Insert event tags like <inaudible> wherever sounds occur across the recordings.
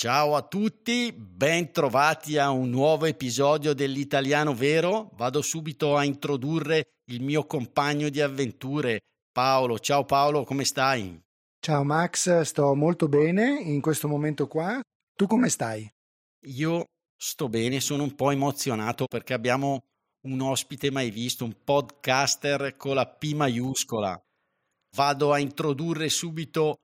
Ciao a tutti, ben trovati a un nuovo episodio dell'Italiano Vero. Vado subito a introdurre il mio compagno di avventure, Paolo. Ciao Paolo, come stai? Ciao Max, sto molto bene in questo momento qua. Tu come stai? Io sto bene, sono un po' emozionato perché abbiamo un ospite mai visto, un podcaster con la P maiuscola. Vado a introdurre subito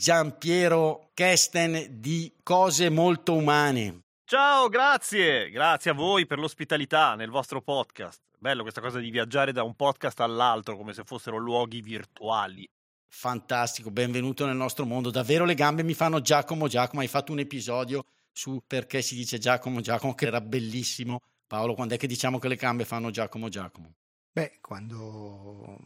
Giampiero Kesten di Cose Molto Umane. Ciao, grazie, grazie a voi per l'ospitalità nel vostro podcast. Bello questa cosa di viaggiare da un podcast all'altro come se fossero luoghi virtuali. Fantastico, benvenuto nel nostro mondo. Davvero le gambe mi fanno Giacomo Giacomo. Hai fatto un episodio su perché si dice Giacomo Giacomo che era bellissimo. Paolo, quando è che diciamo che le gambe fanno Giacomo Giacomo? Beh, quando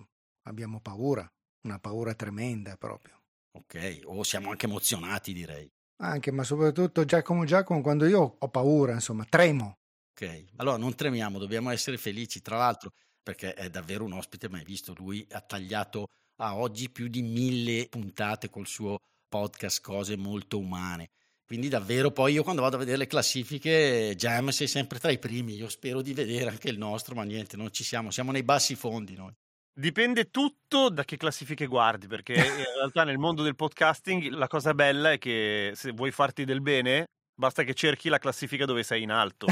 abbiamo paura, una paura tremenda proprio. Ok, o siamo anche emozionati direi. Anche, ma soprattutto Giacomo Giacomo quando io ho paura, insomma, tremo. Ok, allora non tremiamo, dobbiamo essere felici. Tra l'altro, perché è davvero un ospite mai visto, lui ha tagliato a oggi più di mille puntate col suo podcast Cose molto umane. Quindi davvero poi io quando vado a vedere le classifiche, Jam sei sempre tra i primi, io spero di vedere anche il nostro, ma niente, non ci siamo, siamo nei bassi fondi noi. Dipende tutto da che classifiche guardi, perché <laughs> in realtà nel mondo del podcasting la cosa bella è che se vuoi farti del bene, basta che cerchi la classifica dove sei in alto.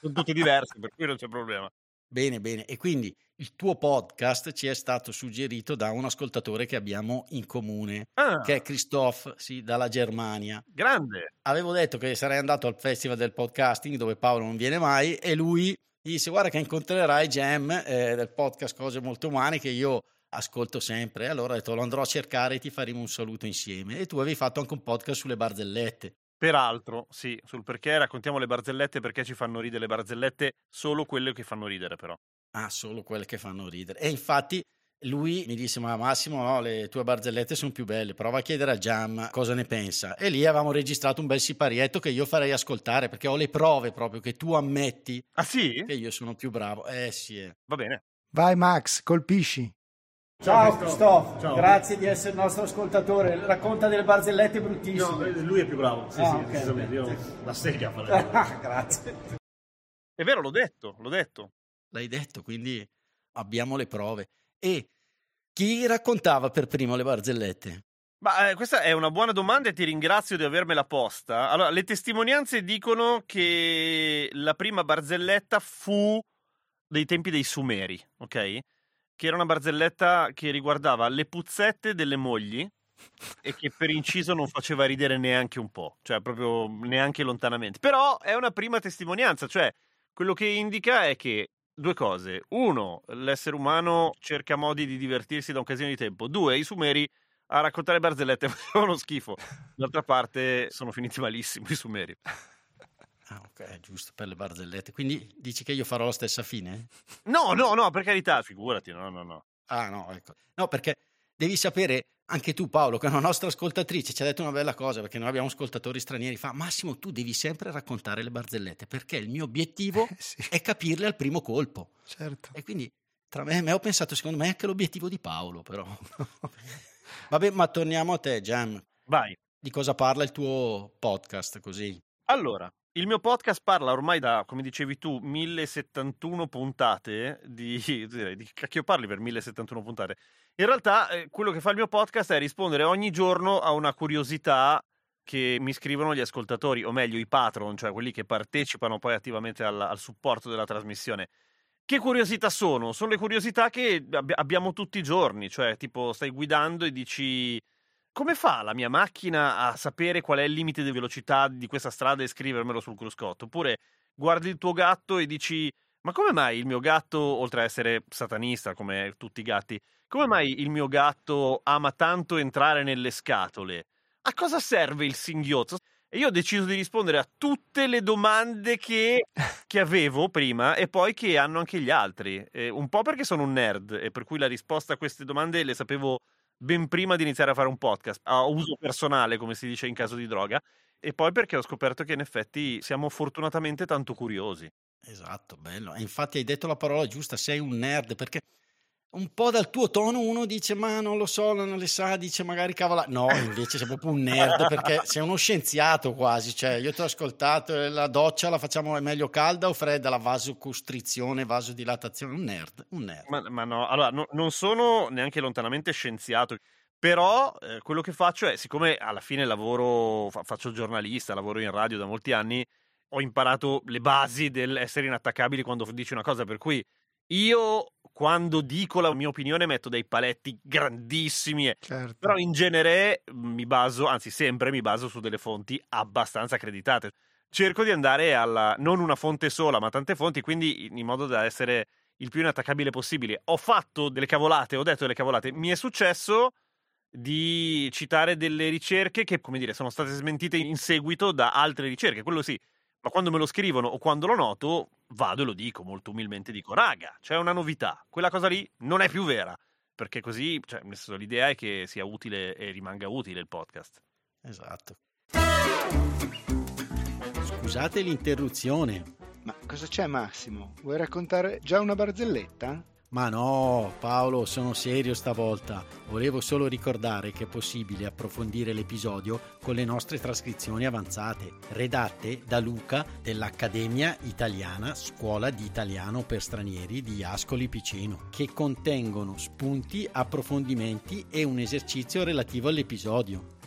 Sono tutte diverse, per cui non c'è problema. Bene, bene. E quindi il tuo podcast ci è stato suggerito da un ascoltatore che abbiamo in comune, Ah, che è Christophe, sì, dalla Germania. grande. Avevo detto che sarei andato al festival del podcasting dove Paolo non viene mai e lui disse guarda che incontrerai Jam eh, del podcast Cose Molto Umane che io ascolto sempre. Allora ho detto lo andrò a cercare e ti faremo un saluto insieme. E tu avevi fatto anche un podcast sulle barzellette. Peraltro, sì, sul perché raccontiamo le barzellette, perché ci fanno ridere le barzellette, solo quelle che fanno ridere però. Ah, solo quelle che fanno ridere. E infatti lui mi disse: Ma Massimo, no, le tue barzellette sono più belle. Prova a chiedere a Jam cosa ne pensa. E lì avevamo registrato un bel siparietto che io farei ascoltare perché ho le prove proprio che tu ammetti Ah sì? che io sono più bravo. Eh sì. eh. Va bene. Vai Max, colpisci. Ciao Christophe, grazie di essere il nostro ascoltatore. Racconta delle barzellette bruttissime. lui è più bravo, sì, Ah, sì, ok. decisamente. Io la sega farei. <laughs> Ah, grazie. È vero, l'ho detto, l'ho detto. L'hai detto, quindi abbiamo le prove. E chi raccontava per primo le barzellette? Ma eh, questa è una buona domanda e ti ringrazio di avermela posta. Allora, le testimonianze dicono che la prima barzelletta fu dei tempi dei Sumeri, ok? Che era una barzelletta che riguardava le puzzette delle mogli <laughs> e che per inciso non faceva ridere neanche un po', cioè proprio neanche lontanamente. Però è una prima testimonianza, cioè quello che indica è che due cose. Uno, l'essere umano cerca modi di divertirsi da un casino di tempo. Due, i Sumeri a raccontare barzellette <laughs> facevano schifo. D'altra parte sono finiti malissimo i Sumeri. Ah, ok, giusto per le barzellette. Quindi dici che io farò la stessa fine? No, no, no, per carità, figurati, no, no, no. Ah, no, ecco. No, perché devi sapere anche tu, Paolo, che una nostra ascoltatrice ci ha detto una bella cosa, perché noi abbiamo ascoltatori stranieri, fa Massimo, tu devi sempre raccontare le barzellette, perché il mio obiettivo <laughs> Eh, sì, è capirle al primo colpo. certo. E quindi tra me e me ho pensato, secondo me, è anche l'obiettivo di Paolo, però. <laughs> <laughs> Vabbè, ma torniamo a te, Jam. Vai. Di cosa parla il tuo podcast, così? Allora, il mio podcast parla ormai da, come dicevi tu, 1071 puntate di... di che cacchio parli per 1071 puntate? In realtà eh, quello che fa il mio podcast è rispondere ogni giorno a una curiosità che mi scrivono gli ascoltatori, o meglio i patron, cioè quelli che partecipano poi attivamente al, al supporto della trasmissione. Che curiosità sono? Sono le curiosità che abbi- abbiamo tutti i giorni, cioè tipo stai guidando e dici come fa la mia macchina a sapere qual è il limite di velocità di questa strada e scrivermelo sul cruscotto? Oppure guardi il tuo gatto e dici ma come mai il mio gatto, oltre a essere satanista come tutti i gatti, come mai il mio gatto ama tanto entrare nelle scatole? A cosa serve il singhiozzo? E io ho deciso di rispondere a tutte le domande che, <laughs> che avevo prima e poi che hanno anche gli altri. Eh, un po' perché sono un nerd e per cui la risposta a queste domande le sapevo ben prima di iniziare a fare un podcast, a uso personale, come si dice in caso di droga, e poi perché ho scoperto che in effetti siamo fortunatamente tanto curiosi. Esatto, bello. E infatti hai detto la parola giusta, sei un nerd, perché un po' dal tuo tono uno dice ma non lo so, non le sa, dice magari cavola. No, invece sei proprio un nerd perché sei uno scienziato quasi, cioè io ti ho ascoltato, la doccia la facciamo meglio calda o fredda, la vasocostrizione, vasodilatazione, un nerd, un nerd. Ma, ma no, allora no, non sono neanche lontanamente scienziato. Però eh, quello che faccio è, siccome alla fine lavoro, fa, faccio giornalista, lavoro in radio da molti anni, ho imparato le basi dell'essere inattaccabili quando dici una cosa, per cui io quando dico la mia opinione metto dei paletti grandissimi, Certo. però in genere mi baso, anzi sempre mi baso su delle fonti abbastanza accreditate. Cerco di andare alla non una fonte sola, ma tante fonti, quindi in modo da essere il più inattaccabile possibile. Ho fatto delle cavolate, ho detto delle cavolate. Mi è successo di citare delle ricerche che, come dire, sono state smentite in seguito da altre ricerche, quello sì. Ma quando me lo scrivono o quando lo noto, vado e lo dico molto umilmente, dico, raga, c'è una novità, quella cosa lì non è più vera, perché così, cioè, nel senso, l'idea è che sia utile e rimanga utile il podcast. Esatto. Scusate l'interruzione, Ma cosa c'è Massimo? Vuoi raccontare già una barzelletta? Ma no, Paolo, sono serio stavolta. Volevo solo ricordare che è possibile approfondire l'episodio con le nostre trascrizioni avanzate, redatte da Luca dell'Accademia Italiana Scuola di Italiano per Stranieri di Ascoli Piceno, che contengono spunti, approfondimenti e un esercizio relativo all'episodio.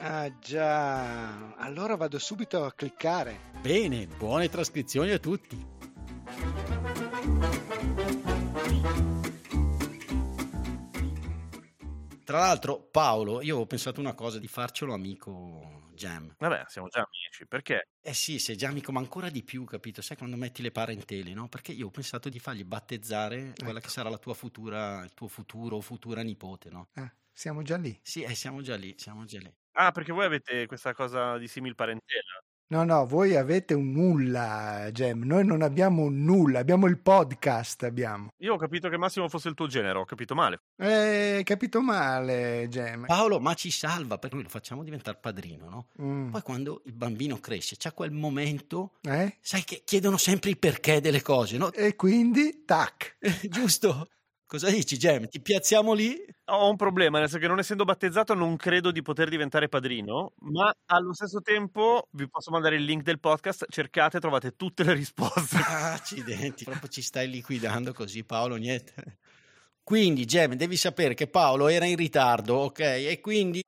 Ah già, allora vado subito a cliccare. Bene, buone trascrizioni a tutti. Tra l'altro, Paolo, io ho pensato una cosa di farcelo amico Jam. Vabbè, siamo già amici, perché? Eh sì, sei già amico, ma ancora di più, capito? Sai quando metti le parentele, no? Perché io ho pensato di fargli battezzare quella Ecco. che sarà la tua futura, il tuo futuro o futura nipote, no? Ah, siamo già lì. Sì, eh, siamo già lì, siamo già lì. Ah, perché voi avete questa cosa di simil parentela. No, no, voi avete un nulla, Gem. Noi non abbiamo un nulla, abbiamo il podcast, abbiamo. Io ho capito che Massimo fosse il tuo genere, ho capito male. Eh, capito male, Gem. Paolo, ma ci salva, perché noi lo facciamo diventare padrino, no? Mm. Poi quando il bambino cresce, c'è quel momento, Eh? sai che chiedono sempre il perché delle cose, no? E quindi, tac. <laughs> Giusto? Cosa dici, Gem? Ti piazziamo lì? Ho un problema, nel senso che non essendo battezzato non credo di poter diventare padrino, ma allo stesso tempo vi posso mandare il link del podcast, cercate, trovate tutte le risposte. Ah, <laughs> accidenti, proprio ci stai liquidando così, Paolo, niente. Quindi, Gem, devi sapere che Paolo era in ritardo, ok? E quindi,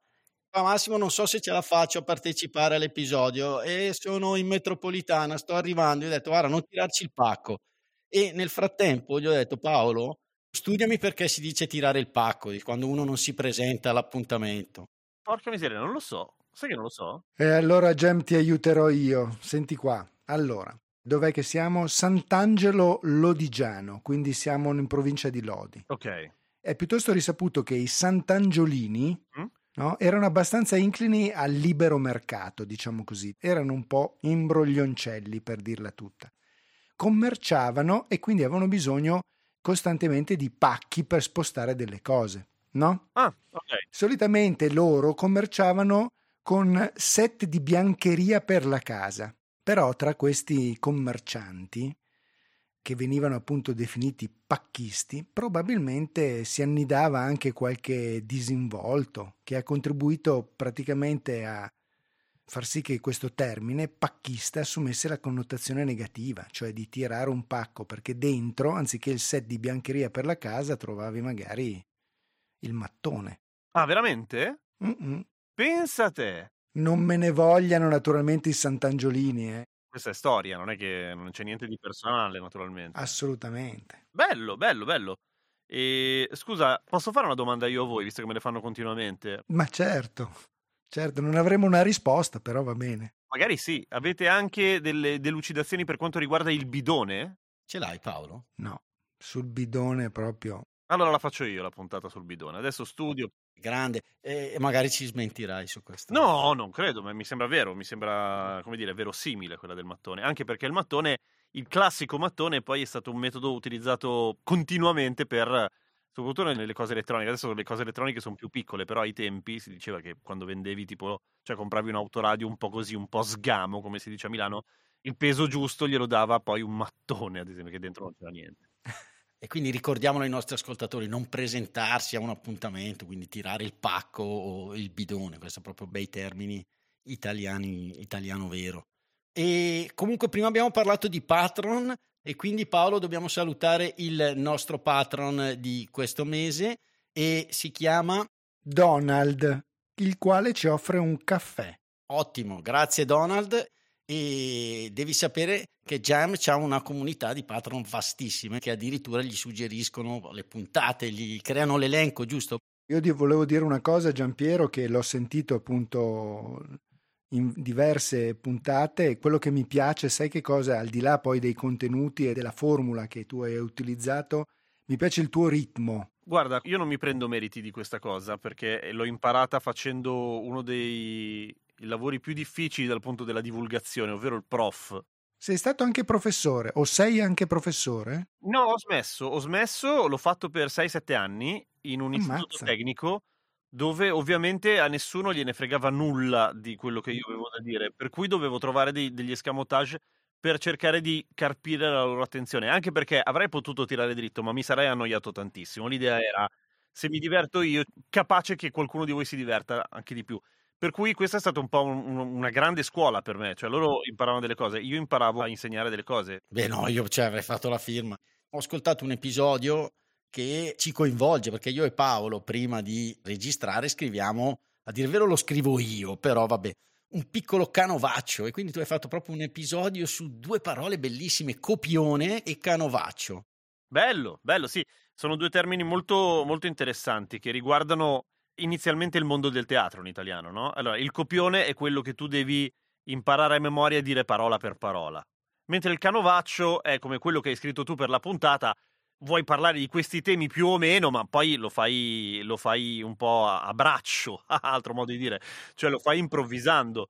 a Massimo, non so se ce la faccio a partecipare all'episodio e sono in metropolitana, sto arrivando, gli ho detto, guarda, non tirarci il pacco. E nel frattempo gli ho detto, Paolo, studiami perché si dice tirare il pacco, di quando uno non si presenta all'appuntamento. Porca miseria, non lo so. Sai che non lo so? E allora, Gem, ti aiuterò io. Senti qua. Allora, dov'è che siamo? Sant'Angelo Lodigiano, quindi siamo in provincia di Lodi. Ok. È piuttosto risaputo che i Sant'Angiolini Mm? no, erano abbastanza inclini al libero mercato, diciamo così. Erano un po' imbroglioncelli, per dirla tutta. Commerciavano e quindi avevano bisogno costantemente di pacchi per spostare delle cose, no? Ah, ok. Solitamente loro commerciavano con set di biancheria per la casa, però tra questi commercianti, che venivano appunto definiti pacchisti, probabilmente si annidava anche qualche disinvolto che ha contribuito praticamente a far sì che questo termine pacchista assumesse la connotazione negativa, cioè di tirare un pacco, perché dentro, anziché il set di biancheria per la casa, trovavi magari il mattone. Ah, veramente? Mm-mm. Pensa a te. Non me ne vogliano naturalmente i Sant'Angiolini, eh. questa è storia, non è che non c'è niente di personale, naturalmente. Assolutamente. Bello, bello, bello. E scusa, posso fare una domanda io a voi, visto che me le fanno continuamente? Ma certo, certo, non avremo una risposta, però va bene. Magari sì, avete anche delle delucidazioni per quanto riguarda il bidone? Ce l'hai Paolo? No, sul bidone proprio. Allora la faccio io la puntata sul bidone. Adesso studio. Grande, e magari ci smentirai su questo. No, non credo, ma mi sembra vero, mi sembra, come dire, verosimile quella del mattone. Anche perché il mattone, il classico mattone, poi è stato un metodo utilizzato continuamente per soprattutto nelle cose elettroniche. Adesso le cose elettroniche sono più piccole, però ai tempi si diceva che quando vendevi tipo, cioè compravi un autoradio un po' così, un po' sgamo, come si dice a Milano, il peso giusto glielo dava poi un mattone, ad esempio, che dentro non c'era niente. E quindi ricordiamolo ai nostri ascoltatori, non presentarsi a un appuntamento, quindi tirare il pacco o il bidone, questi sono proprio bei termini italiani, italiano vero. E comunque prima abbiamo parlato di Patron e quindi Paolo dobbiamo salutare il nostro patron di questo mese e si chiama Donald, il quale ci offre un caffè. Ottimo, grazie Donald e devi sapere che Jam ha una comunità di patron vastissime che addirittura gli suggeriscono le puntate, gli creano l'elenco, giusto? Io ti volevo dire una cosa, Giampiero, che l'ho sentito appunto in diverse puntate quello che mi piace, sai che cosa, al di là poi dei contenuti e della formula che tu hai utilizzato, mi piace il tuo ritmo. Guarda, io non mi prendo meriti di questa cosa perché l'ho imparata facendo uno dei lavori più difficili dal punto della divulgazione, ovvero il prof. Sei stato anche professore o sei anche professore? No, ho smesso, ho smesso, l'ho fatto per 6-7 anni in un Ammazza. istituto tecnico dove ovviamente a nessuno gliene fregava nulla di quello che io avevo da dire, per cui dovevo trovare dei- degli escamotage per cercare di carpire la loro attenzione, anche perché avrei potuto tirare dritto, ma mi sarei annoiato tantissimo. L'idea era, se mi diverto io, capace che qualcuno di voi si diverta anche di più. Per cui questa è stata un po' un- un- una grande scuola per me, cioè loro imparavano delle cose, io imparavo a insegnare delle cose. Beh no, io cioè, avrei fatto la firma. Ho ascoltato un episodio che ci coinvolge perché io e Paolo prima di registrare scriviamo, a dire il vero lo scrivo io, però vabbè, un piccolo canovaccio e quindi tu hai fatto proprio un episodio su due parole bellissime, copione e canovaccio. Bello, bello, sì. Sono due termini molto, molto interessanti che riguardano inizialmente il mondo del teatro in italiano, no? Allora, il copione è quello che tu devi imparare a memoria e dire parola per parola. Mentre il canovaccio è come quello che hai scritto tu per la puntata, vuoi parlare di questi temi più o meno, ma poi lo fai, lo fai un po' a, a braccio, <laughs> altro modo di dire, cioè lo fai improvvisando.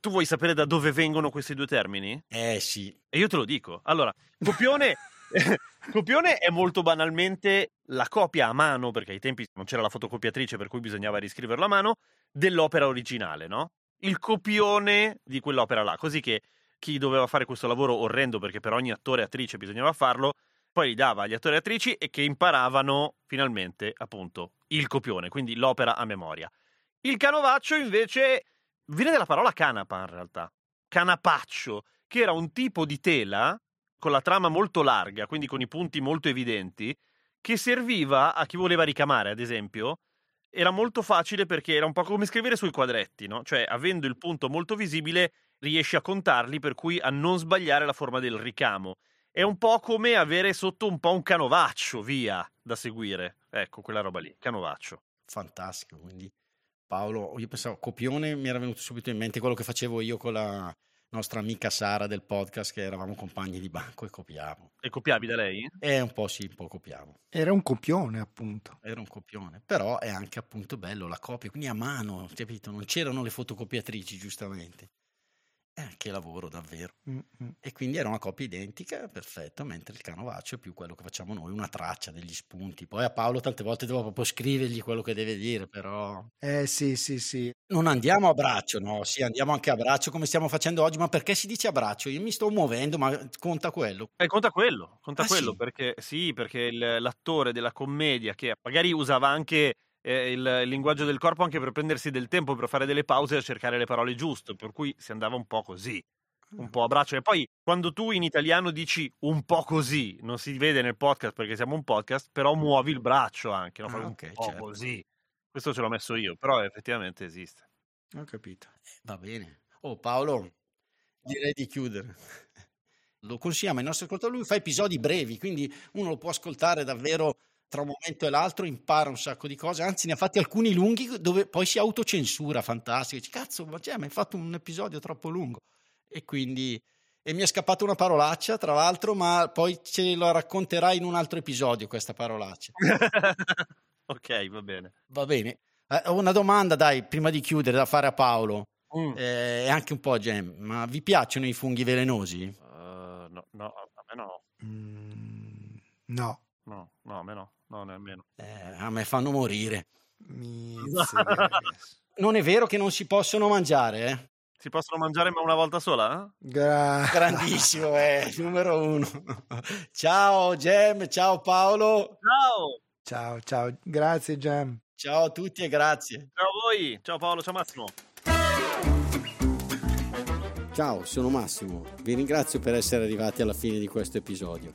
Tu vuoi sapere da dove vengono questi due termini? Eh sì, E io te lo dico. Allora, copione, <laughs> copione è molto banalmente la copia a mano, perché ai tempi non c'era la fotocopiatrice per cui bisognava riscriverlo a mano, dell'opera originale, no? Il copione di quell'opera là, così che chi doveva fare questo lavoro orrendo, perché per ogni attore e attrice bisognava farlo, poi li dava agli attori e attrici e che imparavano finalmente, appunto, il copione, quindi l'opera a memoria. Il canovaccio invece viene dalla parola canapa in realtà, canapaccio, che era un tipo di tela con la trama molto larga, quindi con i punti molto evidenti, che serviva a chi voleva ricamare, ad esempio. Era molto facile perché era un po' come scrivere sui quadretti, no? Cioè, avendo il punto molto visibile, riesci a contarli, per cui a non sbagliare la forma del ricamo. È un po' come avere sotto un po' un canovaccio, via, da seguire. Ecco, quella roba lì, canovaccio. fantastico. Quindi Paolo, io pensavo copione, mi era venuto subito in mente quello che facevo io con la nostra amica Sara del podcast, che eravamo compagni di banco e copiavo. È copiavi da lei? E un po' sì, un po' copiavo. Era un copione, appunto. Era un copione, però è anche appunto bello la copia, quindi a mano, capito? Non c'erano le fotocopiatrici, giustamente. Eh, che lavoro davvero. Mm-mm. E quindi era una copia identica, perfetto, mentre il canovaccio è più quello che facciamo noi, una traccia degli spunti. Poi a Paolo tante volte devo proprio scrivergli quello che deve dire, però Eh sì, sì, sì. non andiamo a braccio, no, sì, andiamo anche a braccio come stiamo facendo oggi, ma perché si dice a braccio? Io mi sto muovendo, ma conta quello. Eh, conta quello, conta Ah, quello sì? perché sì, perché il- l'attore della commedia che magari usava anche eh, il, il linguaggio del corpo anche per prendersi del tempo per fare delle pause e cercare le parole giuste, per cui si andava un po' così, un po' a braccio. E poi quando tu in italiano dici un po' così, non si vede nel podcast perché siamo un podcast, però muovi il braccio anche, no? Ah, Fai un po' certo. così. Questo ce l'ho messo io, però effettivamente esiste. Ho capito. Eh, va bene. Oh Paolo, Direi di chiudere. <laughs> Lo consigliamo ai nostri ascoltatori, lui fa episodi brevi, quindi uno lo può ascoltare davvero tra un momento e l'altro, impara un sacco di cose, anzi ne ha fatti alcuni lunghi dove poi si autocensura, fantastico, dice cazzo, ma cioè, mi hai fatto un episodio troppo lungo. E quindi e mi è scappata una parolaccia, tra l'altro, ma poi ce la racconterai in un altro episodio questa parolaccia. <laughs> ok, va bene. Va bene. Eh, ho una domanda, dai, prima di chiudere, da fare a Paolo. Mm. Eh, e anche un po' a Gem, ma vi piacciono i funghi velenosi? Uh, no, no, a me no. Mm, no. No, no, a me no, no, nemmeno. Eh, a me fanno morire. <laughs> Non è vero che non si possono mangiare, eh? Si possono mangiare ma una volta sola? Eh? Gra- Grandissimo, <laughs> eh, numero uno. ciao Gem, ciao Paolo. Ciao! Ciao, ciao. Grazie, Gem. Ciao a tutti e grazie. Ciao a voi! Ciao Paolo, ciao Massimo! Ciao, sono Massimo. Vi ringrazio per essere arrivati alla fine di questo episodio.